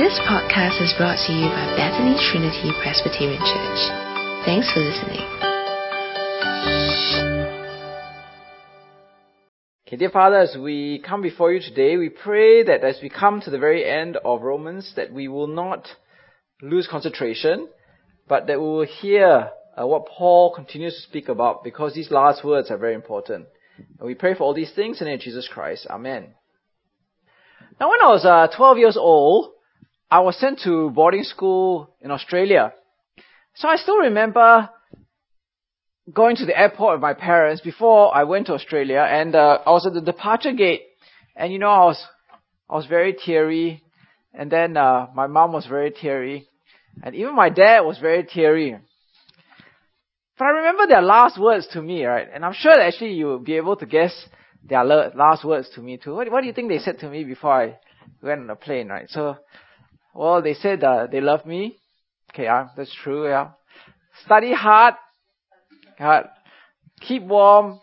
This podcast is brought to you by Bethany Trinity Presbyterian Church. Thanks for listening. Okay, dear Father, as we come before you today, we pray that as we come to the very end of Romans, that we will not lose concentration, but that we will hear uh, what Paul continues to speak about because these last words are very important. And we pray for all these things in the name of Jesus Christ. Amen. Now, when I was uh, 12 years old, I was sent to boarding school in Australia. So I still remember going to the airport with my parents before I went to Australia, and uh, I was at the departure gate, and you know I was I was very teary, and then uh, my mom was very teary, and even my dad was very teary. But I remember their last words to me, right? And I'm sure that actually you'll be able to guess their last words to me too. What, what do you think they said to me before I went on the plane, right? So well, they said uh, they love me. Okay, yeah, that's true. Yeah, study hard, hard, keep warm,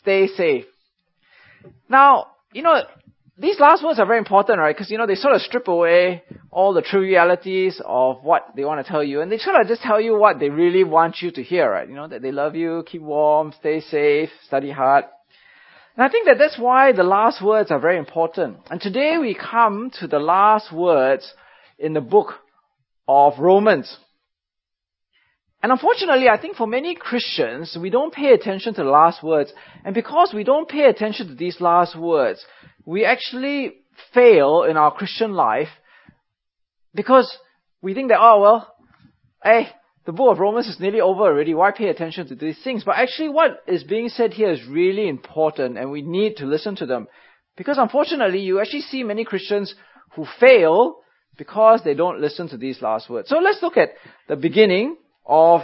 stay safe. Now, you know, these last words are very important, right? Because you know they sort of strip away all the trivialities of what they want to tell you, and they sort of just tell you what they really want you to hear, right? You know that they love you, keep warm, stay safe, study hard. And I think that that's why the last words are very important. And today we come to the last words in the book of Romans. And unfortunately, I think for many Christians, we don't pay attention to the last words. And because we don't pay attention to these last words, we actually fail in our Christian life because we think that, oh well, hey, the book of Romans is nearly over already. Why pay attention to these things? But actually what is being said here is really important and we need to listen to them. Because unfortunately, you actually see many Christians who fail because they don't listen to these last words. So let's look at the beginning of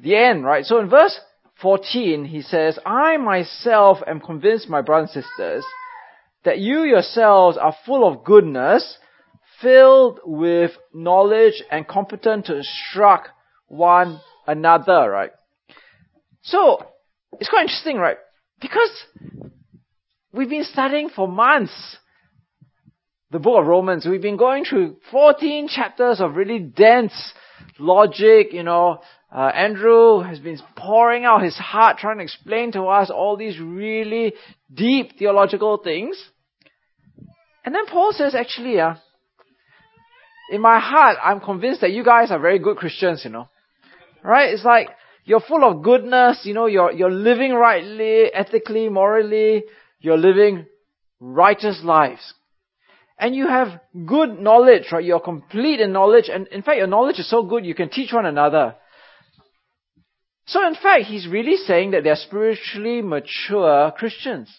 the end, right? So in verse 14, he says, I myself am convinced, my brothers and sisters, that you yourselves are full of goodness, filled with knowledge and competent to instruct one another, right? So, it's quite interesting, right? Because we've been studying for months the book of Romans. We've been going through 14 chapters of really dense logic, you know. Uh, Andrew has been pouring out his heart trying to explain to us all these really deep theological things. And then Paul says, actually, uh, in my heart, I'm convinced that you guys are very good Christians, you know. Right? It's like you're full of goodness, you know, you're, you're living rightly, ethically, morally, you're living righteous lives. And you have good knowledge, right? You're complete in knowledge, and in fact, your knowledge is so good you can teach one another. So in fact, he's really saying that they're spiritually mature Christians.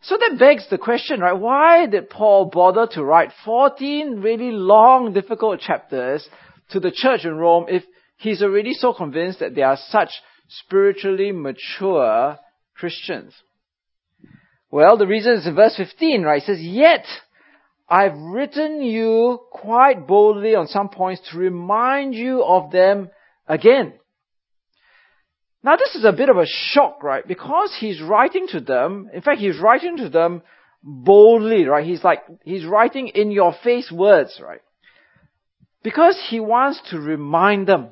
So that begs the question, right? Why did Paul bother to write 14 really long, difficult chapters to the church in Rome if he's already so convinced that they are such spiritually mature Christians. Well, the reason is in verse 15, right? It says, Yet I've written you quite boldly on some points to remind you of them again. Now this is a bit of a shock, right? Because he's writing to them, in fact he's writing to them boldly, right? He's like, he's writing in your face words, right? Because he wants to remind them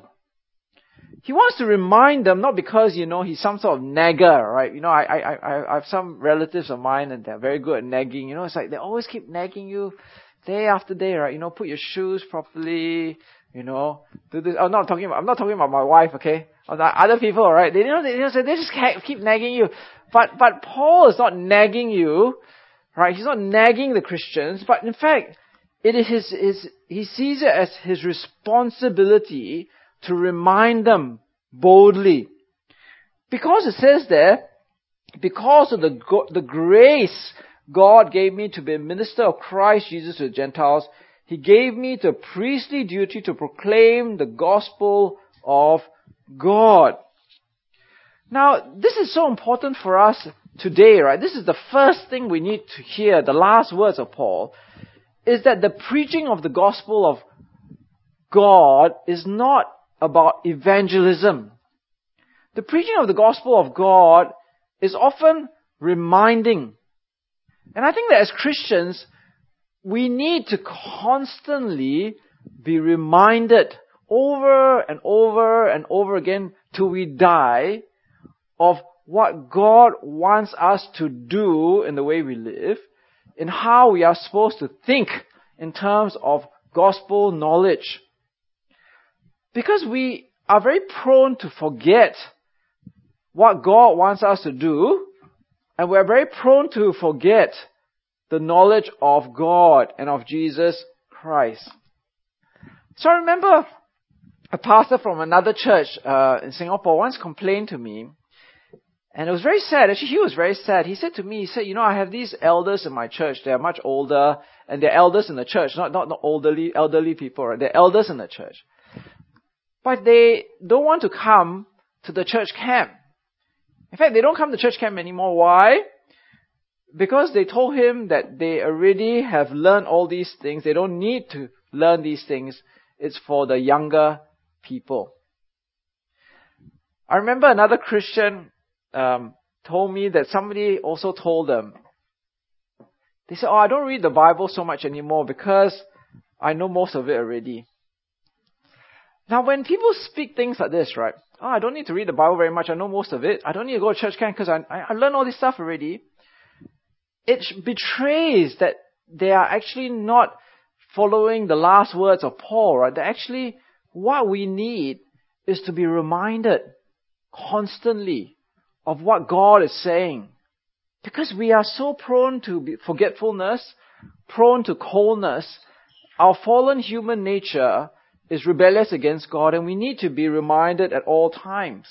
he wants to remind them, not because, you know, he's some sort of nagger, right? You know, I, I, I, I have some relatives of mine and they're very good at nagging. You know, it's like they always keep nagging you day after day, right? You know, put your shoes properly, you know, do this. I'm not talking about, I'm not talking about my wife, okay? Other people, right? They, you know, they, you know, they just keep nagging you. But, but Paul is not nagging you, right? He's not nagging the Christians, but in fact, it is his, his, he sees it as his responsibility to remind them boldly. Because it says there, because of the, the grace God gave me to be a minister of Christ Jesus to the Gentiles, He gave me the priestly duty to proclaim the gospel of God. Now, this is so important for us today, right? This is the first thing we need to hear, the last words of Paul, is that the preaching of the gospel of God is not about evangelism. The preaching of the gospel of God is often reminding. And I think that as Christians, we need to constantly be reminded over and over and over again till we die of what God wants us to do in the way we live, in how we are supposed to think in terms of gospel knowledge. Because we are very prone to forget what God wants us to do, and we're very prone to forget the knowledge of God and of Jesus Christ. So I remember a pastor from another church uh, in Singapore once complained to me, and it was very sad. Actually, he was very sad. He said to me, he said, you know, I have these elders in my church. They are much older, and they're elders in the church, not not, not elderly elderly people. Right? They're elders in the church, but they don't want to come to the church camp. In fact, they don't come to church camp anymore. Why? because they told him that they already have learned all these things, they don't need to learn these things. It's for the younger people. I remember another Christian um, told me that somebody also told them. They said, "Oh, I don't read the Bible so much anymore because I know most of it already." Now, when people speak things like this, right? Oh, I don't need to read the Bible very much. I know most of it. I don't need to go to church camp because I, I, I learned all this stuff already it betrays that they are actually not following the last words of Paul, right? That actually what we need is to be reminded constantly of what God is saying. Because we are so prone to forgetfulness, prone to coldness, our fallen human nature is rebellious against God and we need to be reminded at all times.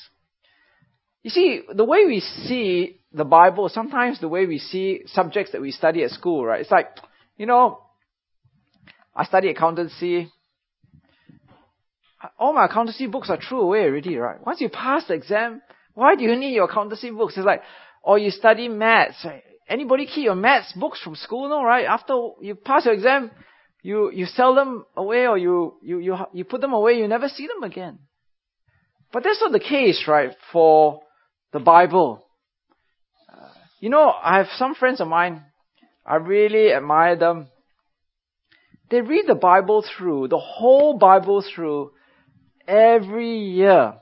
You see, the way we see the Bible, sometimes the way we see subjects that we study at school, right? It's like, you know, I study accountancy. All my accountancy books are thrown away already, right? Once you pass the exam, why do you need your accountancy books? It's like, or you study maths. Right? Anybody keep your maths books from school, no, right? After you pass your exam, you, you sell them away or you, you, you, you put them away, you never see them again. But that's not the case, right, for the Bible. Uh, you know, I have some friends of mine, I really admire them. They read the Bible through, the whole Bible through, every year.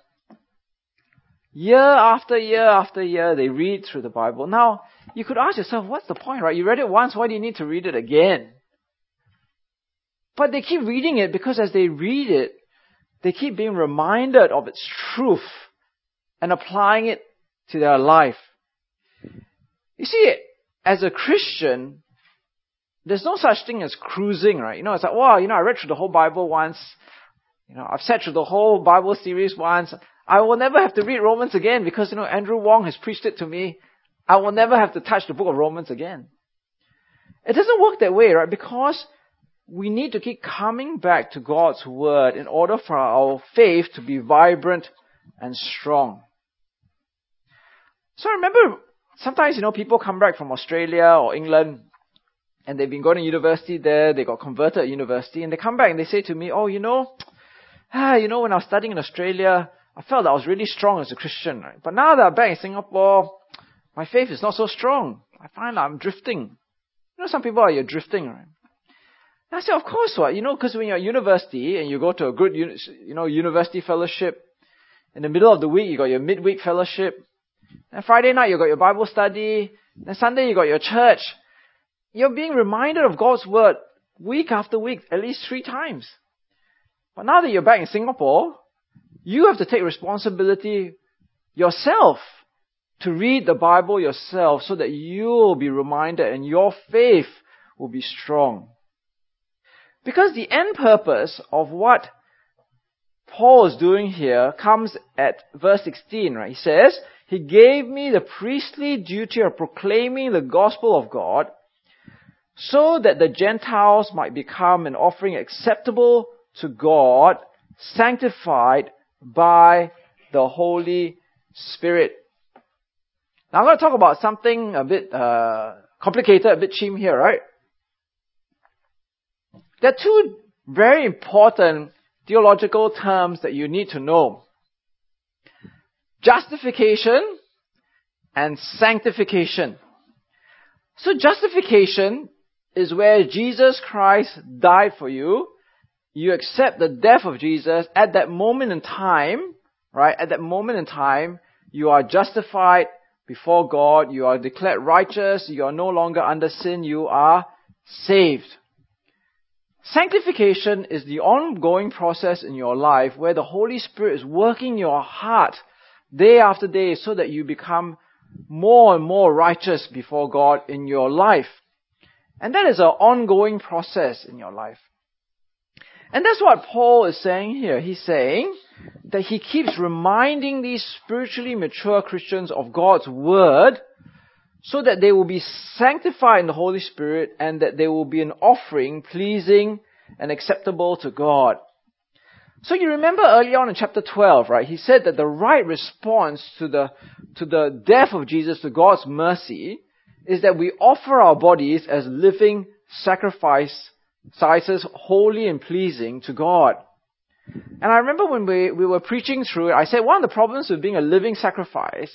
Year after year after year, they read through the Bible. Now, you could ask yourself, what's the point, right? You read it once, why do you need to read it again? But they keep reading it because as they read it, they keep being reminded of its truth and applying it to their life. You see, as a Christian, there's no such thing as cruising, right? You know, it's like, wow, you know, I read through the whole Bible once. You know, I've sat through the whole Bible series once. I will never have to read Romans again because, you know, Andrew Wong has preached it to me. I will never have to touch the book of Romans again. It doesn't work that way, right? Because we need to keep coming back to God's Word in order for our faith to be vibrant and strong. So I remember sometimes, you know, people come back from Australia or England and they've been going to university there, they got converted at university, and they come back and they say to me, oh, you know, ah, you know, when I was studying in Australia, I felt that I was really strong as a Christian, right? But now that I'm back in Singapore, my faith is not so strong. I find that I'm drifting. You know, some people are, you're drifting, right? And I said, of course, what? You know, because when you're at university and you go to a good, you know, university fellowship, in the middle of the week you got your midweek fellowship, then Friday night you got your Bible study. Then Sunday you got your church. You're being reminded of God's word week after week, at least three times. But now that you're back in Singapore, you have to take responsibility yourself to read the Bible yourself so that you'll be reminded and your faith will be strong. Because the end purpose of what Paul is doing here comes at verse 16, right? He says, he gave me the priestly duty of proclaiming the gospel of God so that the Gentiles might become an offering acceptable to God, sanctified by the Holy Spirit. Now I'm going to talk about something a bit uh, complicated, a bit chim here, right? There are two very important theological terms that you need to know justification and sanctification. So justification is where Jesus Christ died for you. You accept the death of Jesus at that moment in time, right? At that moment in time, you are justified before God. You are declared righteous. You are no longer under sin. You are saved. Sanctification is the ongoing process in your life where the Holy Spirit is working your heart day after day so that you become more and more righteous before God in your life. And that is an ongoing process in your life. And that's what Paul is saying here. He's saying that he keeps reminding these spiritually mature Christians of God's Word so that they will be sanctified in the Holy Spirit and that they will be an offering pleasing and acceptable to God. So you remember early on in chapter 12, right? He said that the right response to the, to the death of Jesus, to God's mercy, is that we offer our bodies as living sacrifice, sacrifices holy and pleasing to God. And I remember when we, we were preaching through it, I said one of the problems with being a living sacrifice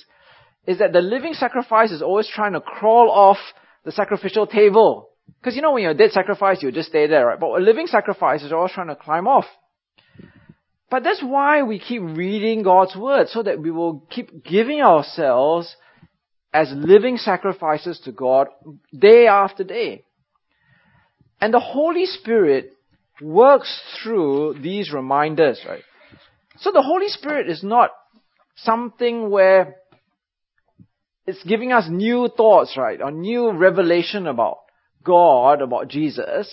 is that the living sacrifice is always trying to crawl off the sacrificial table. Because you know when you're a dead sacrifice, you just stay there, right? But a living sacrifice is always trying to climb off. But that's why we keep reading God's Word, so that we will keep giving ourselves as living sacrifices to God day after day. And the Holy Spirit works through these reminders, right? So the Holy Spirit is not something where it's giving us new thoughts, right? Or new revelation about God, about Jesus.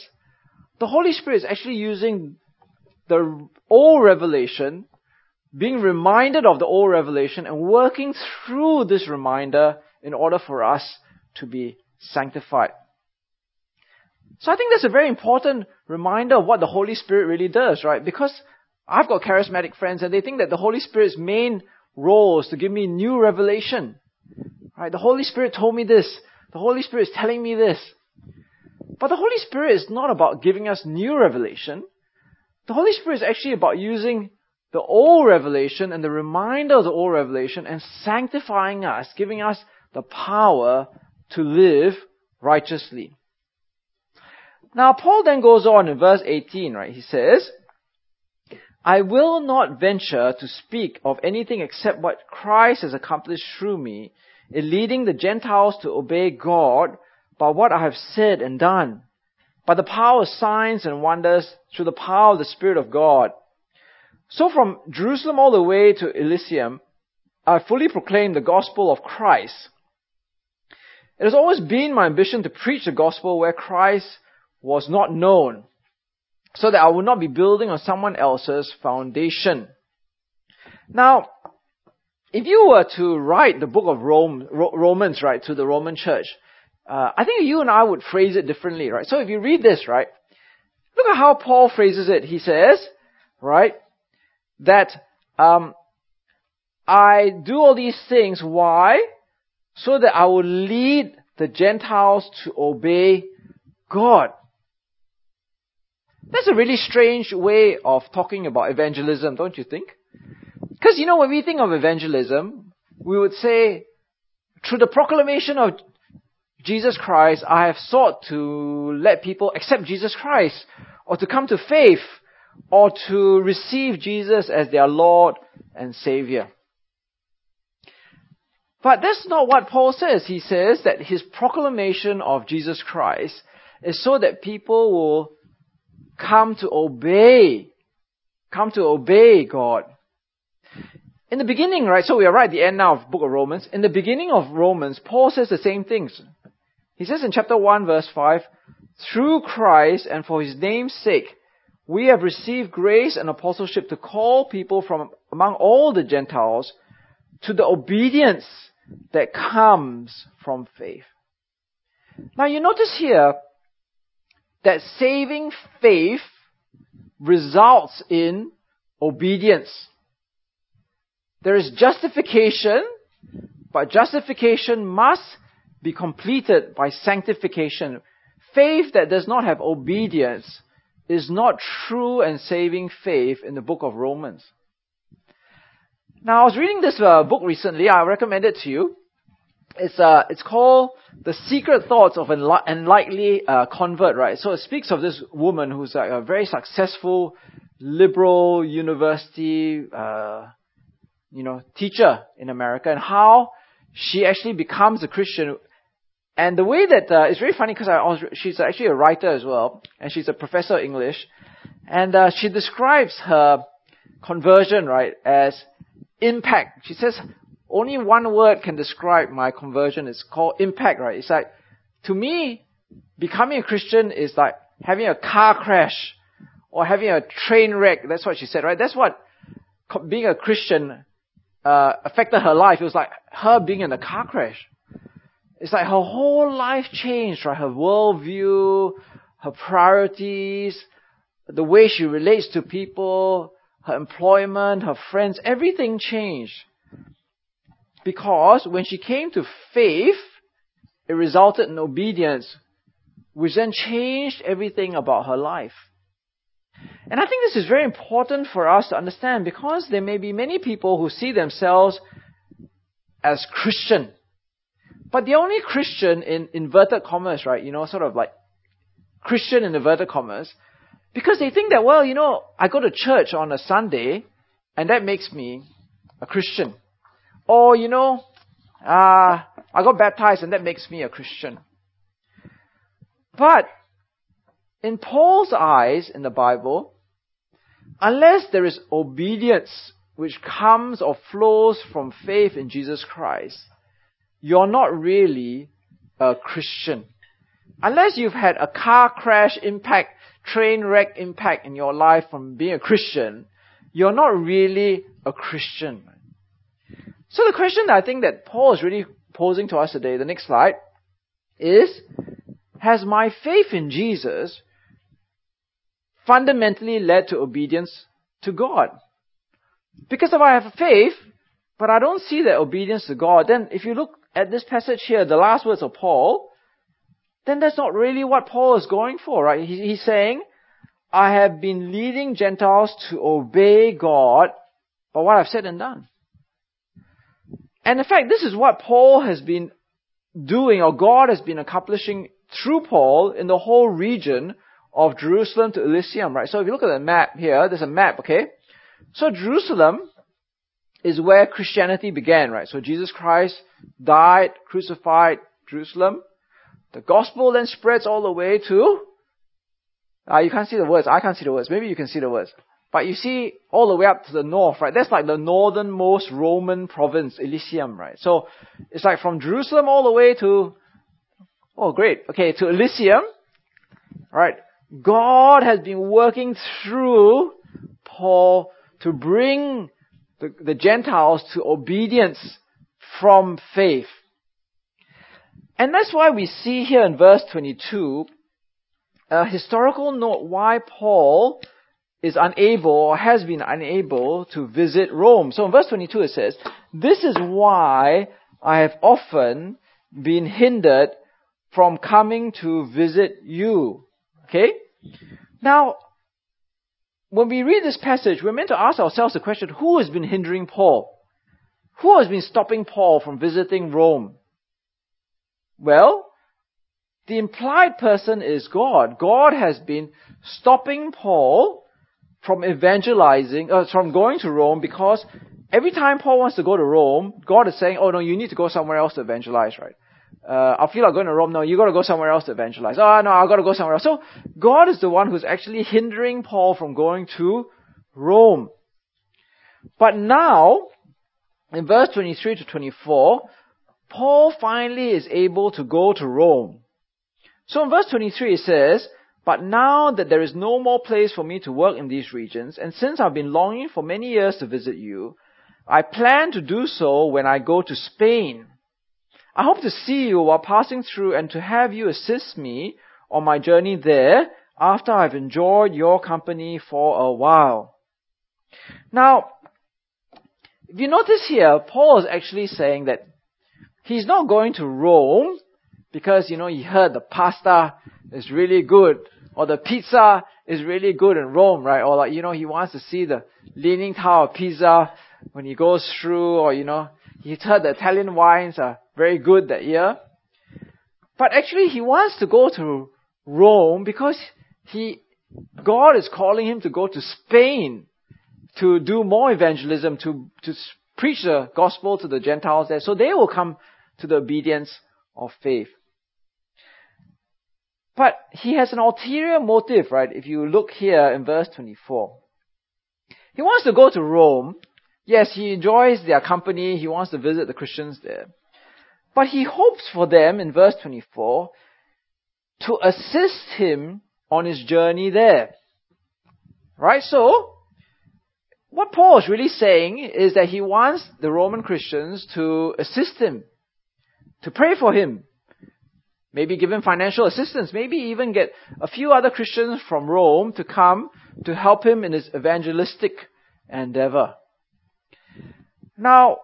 The Holy Spirit is actually using the old revelation, being reminded of the old revelation and working through this reminder in order for us to be sanctified. So I think that's a very important reminder of what the Holy Spirit really does, right? Because I've got charismatic friends and they think that the Holy Spirit's main role is to give me new revelation. Right? The Holy Spirit told me this. The Holy Spirit is telling me this. But the Holy Spirit is not about giving us new revelation. The Holy Spirit is actually about using the old revelation and the reminder of the old revelation and sanctifying us, giving us the power to live righteously. Now, Paul then goes on in verse 18, right? He says, I will not venture to speak of anything except what Christ has accomplished through me in leading the Gentiles to obey God by what I have said and done, by the power of signs and wonders through the power of the Spirit of God. So from Jerusalem all the way to Illyricum, I fully proclaim the gospel of Christ. It has always been my ambition to preach the gospel where Christ was not known, so that I would not be building on someone else's foundation. Now, if you were to write the book of Rome, Romans, right, to the Roman church, uh, I think you and I would phrase it differently, right? So if you read this, right, look at how Paul phrases it. He says, right, that um, I do all these things. Why? So that I will lead the Gentiles to obey God. That's a really strange way of talking about evangelism, don't you think? Because you know, when we think of evangelism, we would say, through the proclamation of Jesus Christ, I have sought to let people accept Jesus Christ, or to come to faith, or to receive Jesus as their Lord and Savior. But that's not what Paul says. He says that his proclamation of Jesus Christ is so that people will come to obey, come to obey God. In the beginning, right, so we are right at the end now of book of Romans. In the beginning of Romans, Paul says the same things. He says in chapter 1 verse 5, through Christ and for his name's sake, we have received grace and apostleship to call people from among all the Gentiles to the obedience that comes from faith. Now you notice here that saving faith results in obedience. There is justification, but justification must be completed by sanctification. Faith that does not have obedience is not true and saving faith in the book of Romans. Now, I was reading this uh, book recently. I recommend it to you. it's, uh, it's called The Secret Thoughts of an Unlikely uh, Convert, right? So it speaks of this woman who's like a very successful liberal university, uh, you know, teacher in America and how she actually becomes a Christian. And the way that, uh, it's really funny because I was, she's actually a writer as well, and she's a professor of English. And, uh, she describes her conversion, right, as impact. She says, only one word can describe my conversion. It's called impact, right? It's like, to me, becoming a Christian is like having a car crash or having a train wreck. That's what she said, right? That's what being a Christian uh, affected her life. It was like her being in a car crash. It's like her whole life changed, right? Her worldview, her priorities, the way she relates to people, her employment, her friends, everything changed. Because when she came to faith, it resulted in obedience, which then changed everything about her life. And I think this is very important for us to understand because there may be many people who see themselves as Christian. But the only Christian in inverted commas, right? You know, sort of like Christian in inverted commas, because they think that, well, you know, I go to church on a Sunday and that makes me a Christian. Or, you know, uh, I got baptized and that makes me a Christian. But in Paul's eyes in the Bible, unless there is obedience which comes or flows from faith in Jesus Christ, you're not really a Christian. Unless you've had a car crash impact, train wreck impact in your life from being a Christian, you're not really a Christian. So the question that I think that Paul is really posing to us today, the next slide, is, has my faith in Jesus fundamentally led to obedience to God? Because if I have faith, but I don't see that obedience to God, then if you look at this passage here, the last words of Paul, then that's not really what Paul is going for, right? he's saying, I have been leading Gentiles to obey God by what I've said and done. And in fact, this is what Paul has been doing, or God has been accomplishing through Paul in the whole region of Jerusalem to Illyricum, right? So if you look at the map here, there's a map, okay? So Jerusalem is where Christianity began, right? So Jesus Christ died, crucified, Jerusalem. The gospel then spreads all the way to, uh, you can't see the words, I can't see the words, maybe you can see the words. But you see, all the way up to the north, right? That's like the northernmost Roman province, Illyricum, right? So, it's like from Jerusalem all the way to, oh great, okay, to Illyricum, right? God has been working through Paul to bring the, the Gentiles to obedience from faith. And that's why we see here in verse 22 a historical note why Paul is unable or has been unable to visit Rome. So in verse 22 it says, This is why I have often been hindered from coming to visit you. Okay? Now, when we read this passage, we're meant to ask ourselves the question, who has been hindering Paul? Who has been stopping Paul from visiting Rome? Well, the implied person is God. God has been stopping Paul from evangelizing, uh, from going to Rome because every time Paul wants to go to Rome, God is saying, oh no, you need to go somewhere else to evangelize, right? Uh, I feel like going to Rome. No, you gotta go somewhere else to evangelize. Oh no, I gotta go somewhere else. So, God is the one who's actually hindering Paul from going to Rome. But now, in verse 23 to 24, Paul finally is able to go to Rome. So in verse 23 it says, but now that there is no more place for me to work in these regions, and since I've been longing for many years to visit you, I plan to do so when I go to Spain. I hope to see you while passing through and to have you assist me on my journey there after I've enjoyed your company for a while. Now, if you notice here, Paul is actually saying that he's not going to Rome because, you know, he heard the pasta is really good, or the pizza is really good in Rome, right? Or like, you know, he wants to see the Leaning Tower of Pisa when he goes through, or, you know, he's heard the Italian wines are very good that year. But actually he wants to go to Rome because he, God is calling him to go to Spain to do more evangelism, to, to preach the gospel to the Gentiles there, so they will come to the obedience of faith. But he has an ulterior motive, right? If you look here in verse 24. He wants to go to Rome. Yes, he enjoys their company. He wants to visit the Christians there. But he hopes for them, in verse 24, to assist him on his journey there. Right? So, what Paul is really saying is that he wants the Roman Christians to assist him, to pray for him, maybe give him financial assistance, maybe even get a few other Christians from Rome to come to help him in his evangelistic endeavor. Now,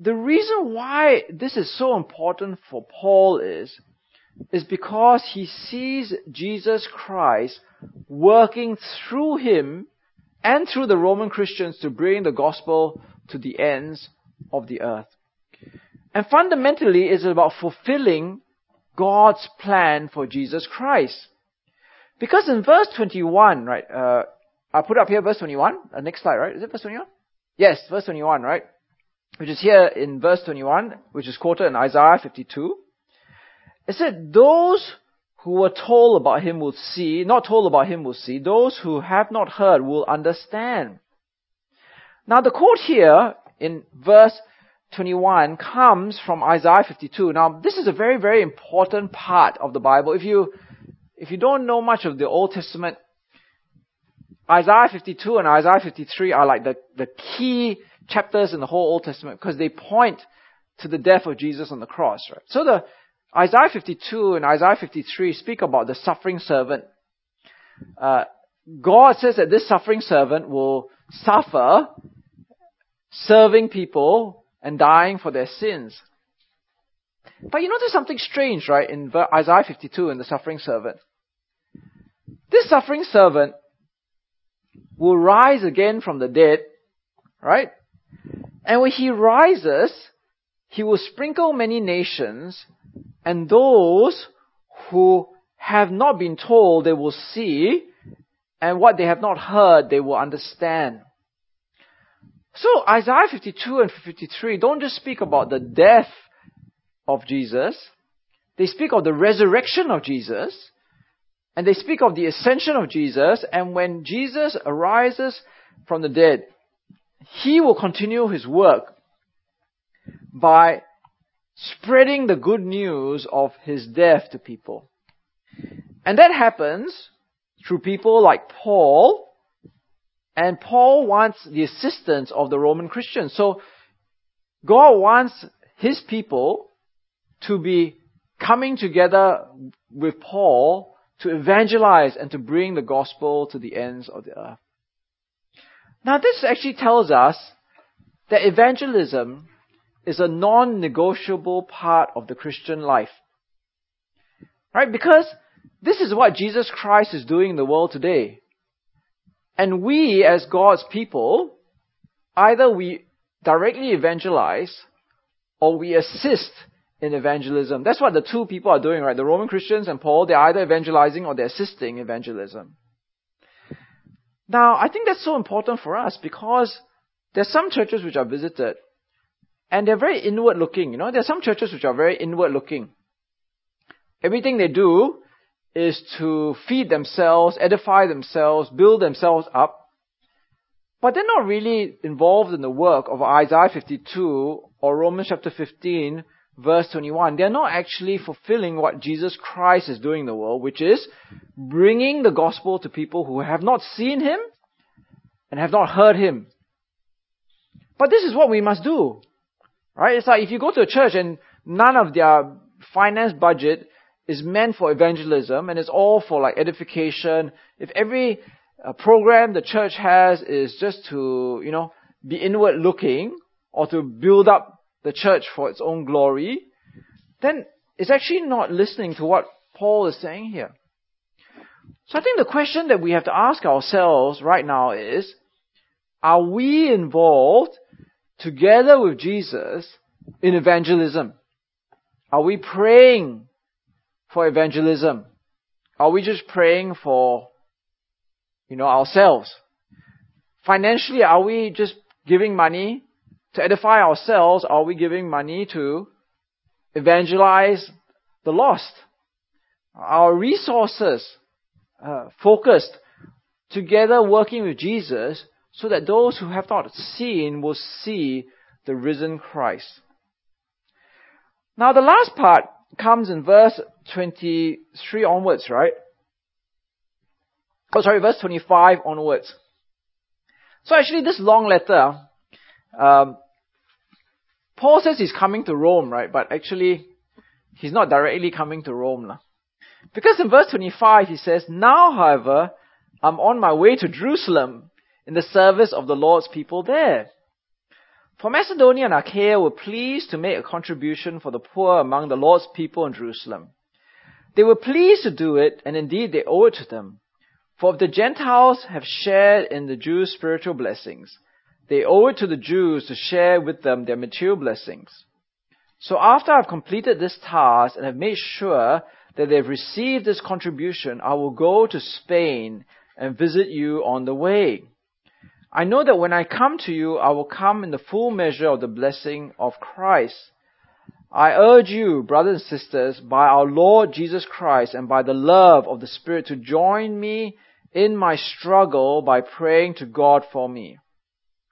the reason why this is so important for Paul is, is because he sees Jesus Christ working through him and through the Roman Christians to bring the gospel to the ends of the earth. And fundamentally, it's about fulfilling God's plan for Jesus Christ. Because in verse 21, right, uh, I'll put up here verse 21, uh, next slide, right? Is it verse 21? Yes, verse 21, right? Which is here in verse 21, which is quoted in Isaiah 52. It said, those who were told about him will see, not told about him will see, those who have not heard will understand. Now the quote here in verse 21 comes from Isaiah 52. Now this is a very, very important part of the Bible. If you, if you don't know much of the Old Testament, Isaiah 52 and Isaiah 53 are like the, the key chapters in the whole Old Testament because they point to the death of Jesus on the cross, right? So the, Isaiah 52 and Isaiah 53 speak about the suffering servant. Uh, God says that this suffering servant will suffer serving people and dying for their sins. But you notice something strange, right, in Isaiah 52 and the suffering servant. This suffering servant will rise again from the dead, right? And when he rises, he will sprinkle many nations and those who have not been told, they will see, and what they have not heard, they will understand. So Isaiah 52 and 53 don't just speak about the death of Jesus, they speak of the resurrection of Jesus, and they speak of the ascension of Jesus, and when Jesus arises from the dead, he will continue his work by spreading the good news of his death to people. And that happens through people like Paul, and Paul wants the assistance of the Roman Christians. So God wants his people to be coming together with Paul to evangelize and to bring the gospel to the ends of the earth. Now this actually tells us that evangelism is a non-negotiable part of the Christian life. Right? Because this is what Jesus Christ is doing in the world today. And we, as God's people, either we directly evangelize or we assist in evangelism. That's what the two people are doing, right? The Roman Christians and Paul, they're either evangelizing or they're assisting evangelism. Now, I think that's so important for us because there's some churches which are visited and they're very inward looking, you know. There are some churches which are very inward looking. Everything they do is to feed themselves, edify themselves, build themselves up. But they're not really involved in the work of Isaiah 52 or Romans chapter 15 verse 21. They're not actually fulfilling what Jesus Christ is doing in the world, which is bringing the gospel to people who have not seen Him and have not heard Him. But this is what we must do. Right? It's like if you go to a church and none of their finance budget is meant for evangelism and it's all for like edification. If every uh, program the church has is just to, you know, be inward looking or to build up the church for its own glory, then it's actually not listening to what Paul is saying here. So I think the question that we have to ask ourselves right now is, are we involved together with Jesus in evangelism. Are we praying for evangelism? Are we just praying for, you know, ourselves? Financially, are we just giving money to edify ourselves? Are we giving money to evangelize the lost? Our resources uh, focused together working with Jesus so that those who have not seen will see the risen Christ. Now the last part comes in verse 23 onwards, right? Oh, sorry, verse 25 onwards. So actually this long letter, um, Paul says he's coming to Rome, right? But actually, he's not directly coming to Rome. Lah. Because in verse 25 he says, Now however, I'm on my way to Jerusalem in the service of the Lord's people there. For Macedonia and Achaia were pleased to make a contribution for the poor among the Lord's people in Jerusalem. They were pleased to do it, and indeed they owe it to them. For if the Gentiles have shared in the Jews' spiritual blessings, they owe it to the Jews to share with them their material blessings. So after I've completed this task and have made sure that they've received this contribution, I will go to Spain and visit you on the way. I know that when I come to you, I will come in the full measure of the blessing of Christ. I urge you, brothers and sisters, by our Lord Jesus Christ and by the love of the Spirit to join me in my struggle by praying to God for me.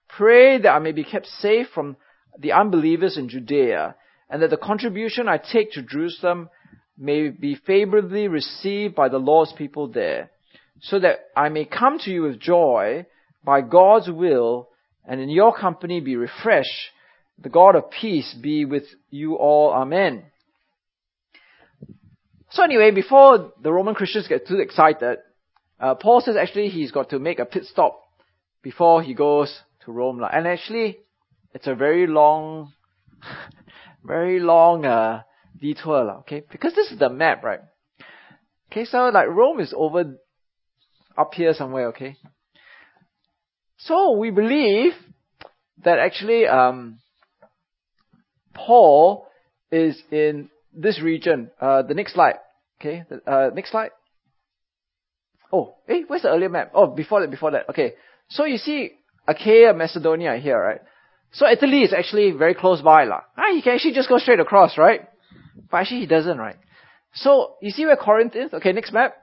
Pray that I may be kept safe from the unbelievers in Judea and that the contribution I take to Jerusalem may be favorably received by the Lord's people there, so that I may come to you with joy by God's will and in your company be refreshed. The God of peace be with you all. Amen. So anyway, before the Roman Christians get too excited, uh, Paul says actually he's got to make a pit stop before he goes to Rome. And actually, it's a very long, very long uh, detour, okay? Because this is the map, right? Okay, so like Rome is over up here somewhere, okay? So we believe that actually um, Paul is in this region. Uh, the next slide, okay? Uh, next slide. Oh, hey, where's the earlier map? Oh, before that, before that. Okay, so you see Achaia, Macedonia here, right? So Italy is actually very close by, lah. Ah, he can actually just go straight across, right? But actually he doesn't, right? So you see where Corinth is? Okay, next map.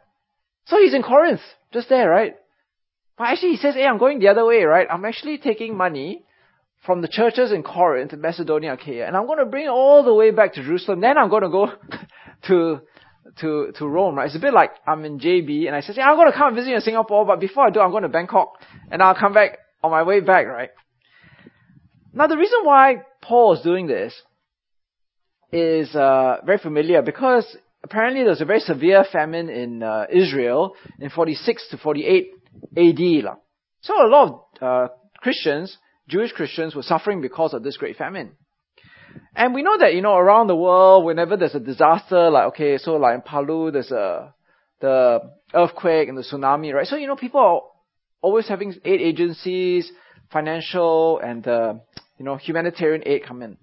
So he's in Corinth, just there, right? But actually he says, hey, I'm going the other way, right? I'm actually taking money from the churches in Corinth, Macedonia, Achaia, and I'm going to bring it all the way back to Jerusalem. Then I'm going to go to to to Rome, right? It's a bit like I'm in JB and I say, yeah, I'm going to come visit you in Singapore, but before I do, I'm going to Bangkok and I'll come back on my way back, right? Now the reason why Paul is doing this is uh, very familiar because apparently there's a very severe famine in uh, Israel in 46 to 48 AD. So a lot of uh, Christians, Jewish Christians, were suffering because of this great famine. And we know that, you know, around the world, whenever there's a disaster, like, okay, so like in Palu, there's a, the earthquake and the tsunami, right? So, you know, people are always having aid agencies, financial and, uh, you know, humanitarian aid come in.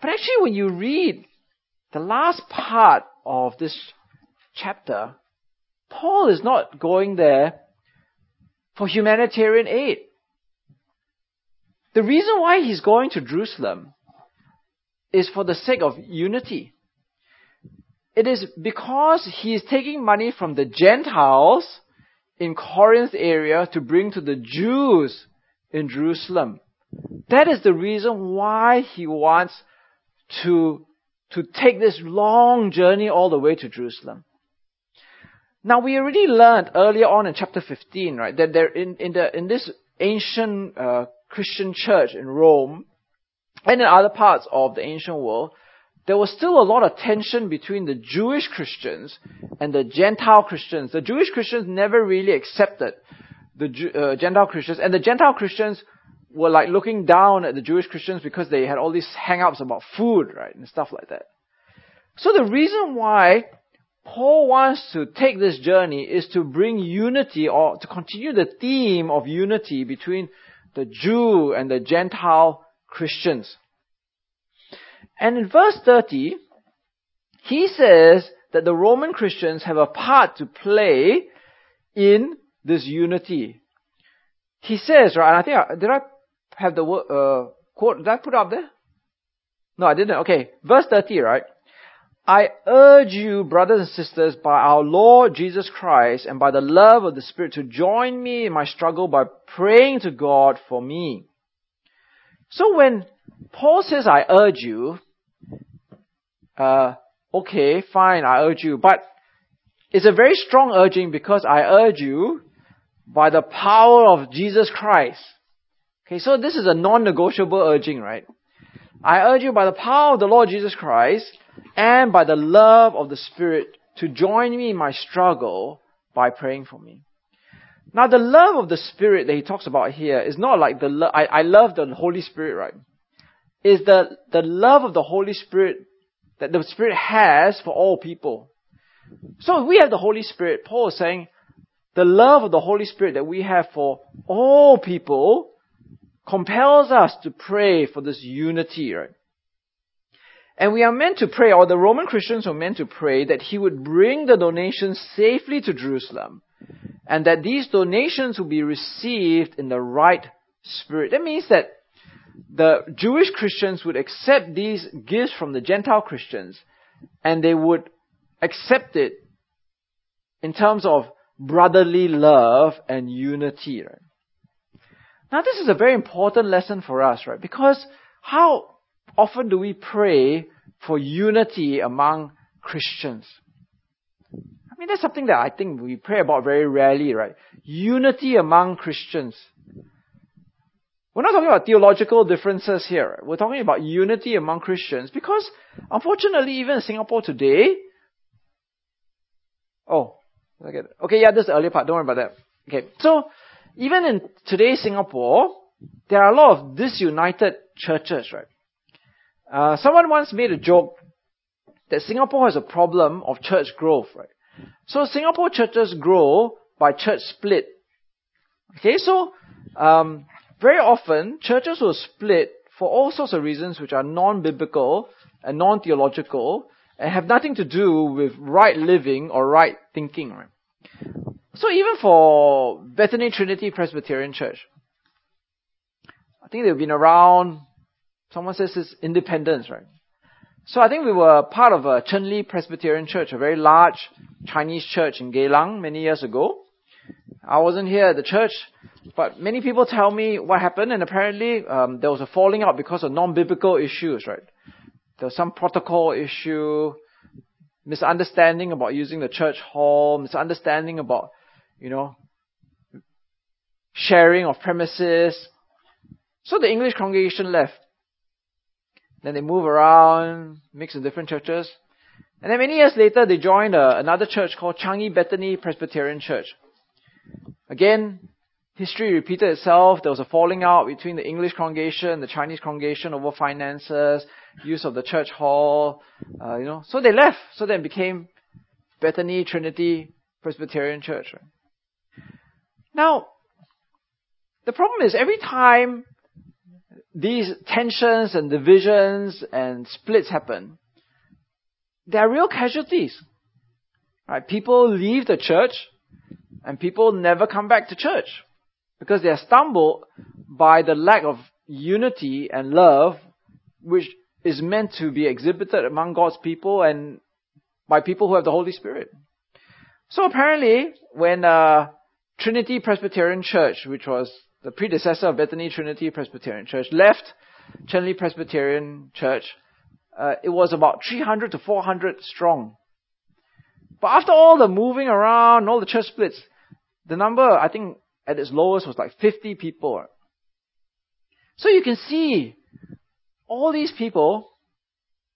But actually, when you read the last part of this chapter, Paul is not going there for humanitarian aid. The reason why he's going to Jerusalem is for the sake of unity. It is because he is taking money from the Gentiles in Corinth area to bring to the Jews in Jerusalem. That is the reason why he wants to, to take this long journey all the way to Jerusalem. Now we already learned earlier on in chapter 15, right, that there in, in the, in this ancient, uh, Christian church in Rome and in other parts of the ancient world, there was still a lot of tension between the Jewish Christians and the Gentile Christians. The Jewish Christians never really accepted the uh, Gentile Christians, and the Gentile Christians were like looking down at the Jewish Christians because they had all these hang-ups about food, right, and stuff like that. So the reason why Paul wants to take this journey is to bring unity or to continue the theme of unity between the Jew and the Gentile Christians. And in verse 30, he says that the Roman Christians have a part to play in this unity. He says, right, I think, I, did I have the word, uh, quote, did I put it up there? No, I didn't. Okay, verse 30, right? I urge you, brothers and sisters, by our Lord Jesus Christ and by the love of the Spirit to join me in my struggle by praying to God for me. So when Paul says, I urge you, uh, okay, fine, I urge you, but it's a very strong urging because I urge you by the power of Jesus Christ. Okay, so this is a non-negotiable urging, right? I urge you by the power of the Lord Jesus Christ and by the love of the Spirit to join me in my struggle by praying for me. Now the love of the Spirit that he talks about here is not like the lo- I, I love the Holy Spirit, right? Is the, the love of the Holy Spirit that the Spirit has for all people. So we have the Holy Spirit. Paul is saying the love of the Holy Spirit that we have for all people compels us to pray for this unity, right? And we are meant to pray, or the Roman Christians were meant to pray, that he would bring the donations safely to Jerusalem, and that these donations will be received in the right spirit. That means that the Jewish Christians would accept these gifts from the Gentile Christians, and they would accept it in terms of brotherly love and unity. Right? Now, this is a very important lesson for us, right? Because how often do we pray for unity among Christians? I mean, that's something that I think we pray about very rarely, right? Unity among Christians. We're not talking about theological differences here. We're talking about unity among Christians because, unfortunately, even in Singapore today, oh, okay, okay, yeah, this is the earlier part. Don't worry about that. Okay, so even in today's Singapore, there are a lot of disunited churches, right? Uh, someone once made a joke that Singapore has a problem of church growth, right? So Singapore churches grow by church split. Okay, so um, very often churches will split for all sorts of reasons which are non-biblical and non-theological and have nothing to do with right living or right thinking. Right? So even for Bethany Trinity Presbyterian Church, I think they've been around Someone says it's independence, right? So I think we were part of a Chen Li Presbyterian Church, a very large Chinese church in Geylang many years ago. I wasn't here at the church, but many people tell me what happened, and apparently um, there was a falling out because of non-biblical issues, right? There was some protocol issue, misunderstanding about using the church hall, misunderstanding about, you know, sharing of premises. So the English congregation left. Then they move around, mix in different churches. And then many years later, they joined uh, another church called Changi Bethany Presbyterian Church. Again, history repeated itself. There was a falling out between the English congregation and the Chinese congregation over finances, use of the church hall, uh, you know. So they left. So then became Bethany Trinity Presbyterian Church. Now, the problem is every time these tensions and divisions and splits happen, there are real casualties. Right? People leave the church and people never come back to church because they are stumbled by the lack of unity and love which is meant to be exhibited among God's people and by people who have the Holy Spirit. So apparently, when uh, Trinity Presbyterian Church, which was the predecessor of Bethany Trinity Presbyterian Church, left Chen Li Presbyterian Church. Uh, it was about 300 to 400 strong. But after all the moving around, all the church splits, the number, I think, at its lowest was like 50 people. So you can see all these people,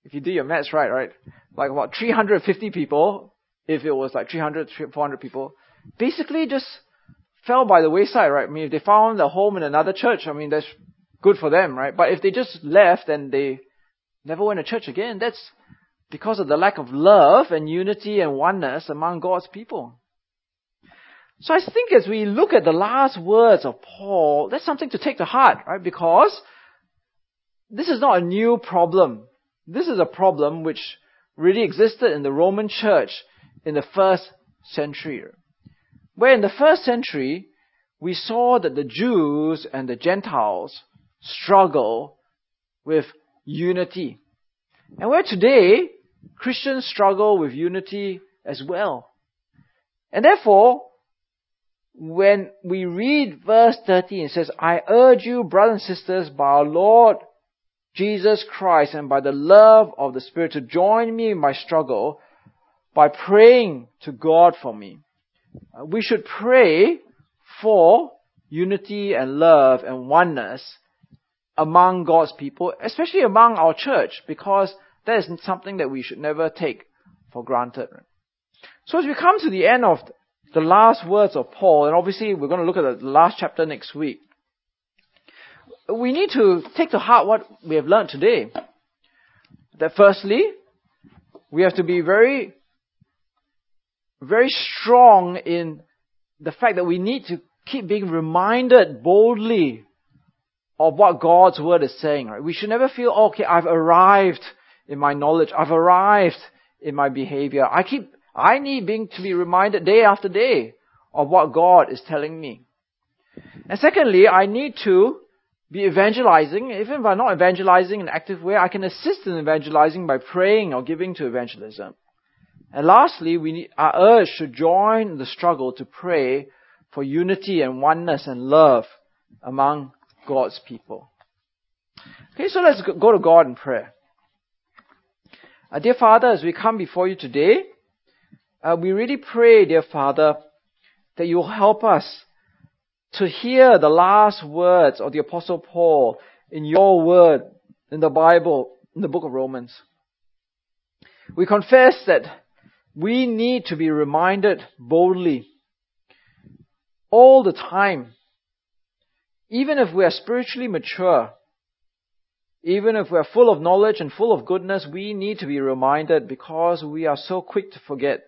if you do your maths right, right, like about 350 people, if it was like 300, 400 people, basically just fell by the wayside, right? I mean, if they found a home in another church, I mean, that's good for them, right? But if they just left and they never went to church again, that's because of the lack of love and unity and oneness among God's people. So I think as we look at the last words of Paul, that's something to take to heart, right? Because this is not a new problem This is a problem which really existed in the Roman church in the first century. Where in the first century, we saw that the Jews and the Gentiles struggle with unity. And where today, Christians struggle with unity as well. And therefore, when we read verse 13, it says, I urge you, brothers and sisters, by our Lord Jesus Christ and by the love of the Spirit to join me in my struggle by praying to God for me. Uh, we should pray for unity and love and oneness among God's people, especially among our church, because that is something that we should never take for granted. So as we come to the end of the last words of Paul, and obviously we're going to look at the last chapter next week, we need to take to heart what we have learned today. That firstly, we have to be very, very strong in the fact that we need to keep being reminded boldly of what God's word is saying. Right? We should never feel, oh, okay, I've arrived in my knowledge. I've arrived in my behavior. I keep, I need being to be reminded day after day of what God is telling me. And secondly, I need to be evangelizing. Even if I'm not evangelizing in an active way, I can assist in evangelizing by praying or giving to evangelism. And lastly, we need, are urged to join the struggle to pray for unity and oneness and love among God's people. Okay, so let's go to God in prayer. Dear Father, as we come before you today, uh, we really pray, dear Father, that you will help us to hear the last words of the Apostle Paul in your word, in the Bible, in the book of Romans. We confess that we need to be reminded boldly all the time, even if we are spiritually mature, even if we are full of knowledge and full of goodness, we need to be reminded because we are so quick to forget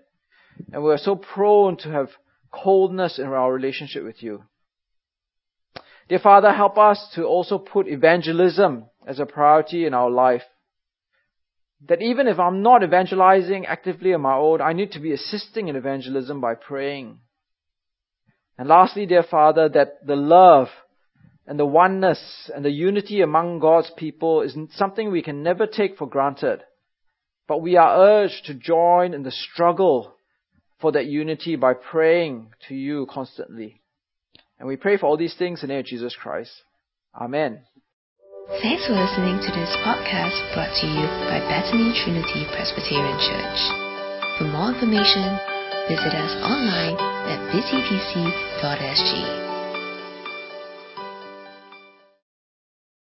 and we are so prone to have coldness in our relationship with you. Dear Father, help us to also put evangelism as a priority in our life. That even if I'm not evangelizing actively on my own, I need to be assisting in evangelism by praying. And lastly, dear Father, that the love and the oneness and the unity among God's people is something we can never take for granted. But we are urged to join in the struggle for that unity by praying to you constantly. And we pray for all these things in the name of Jesus Christ. Amen. Thanks for listening to this podcast brought to you by Bethany Trinity Presbyterian Church. For more information, visit us online at busytc.sg.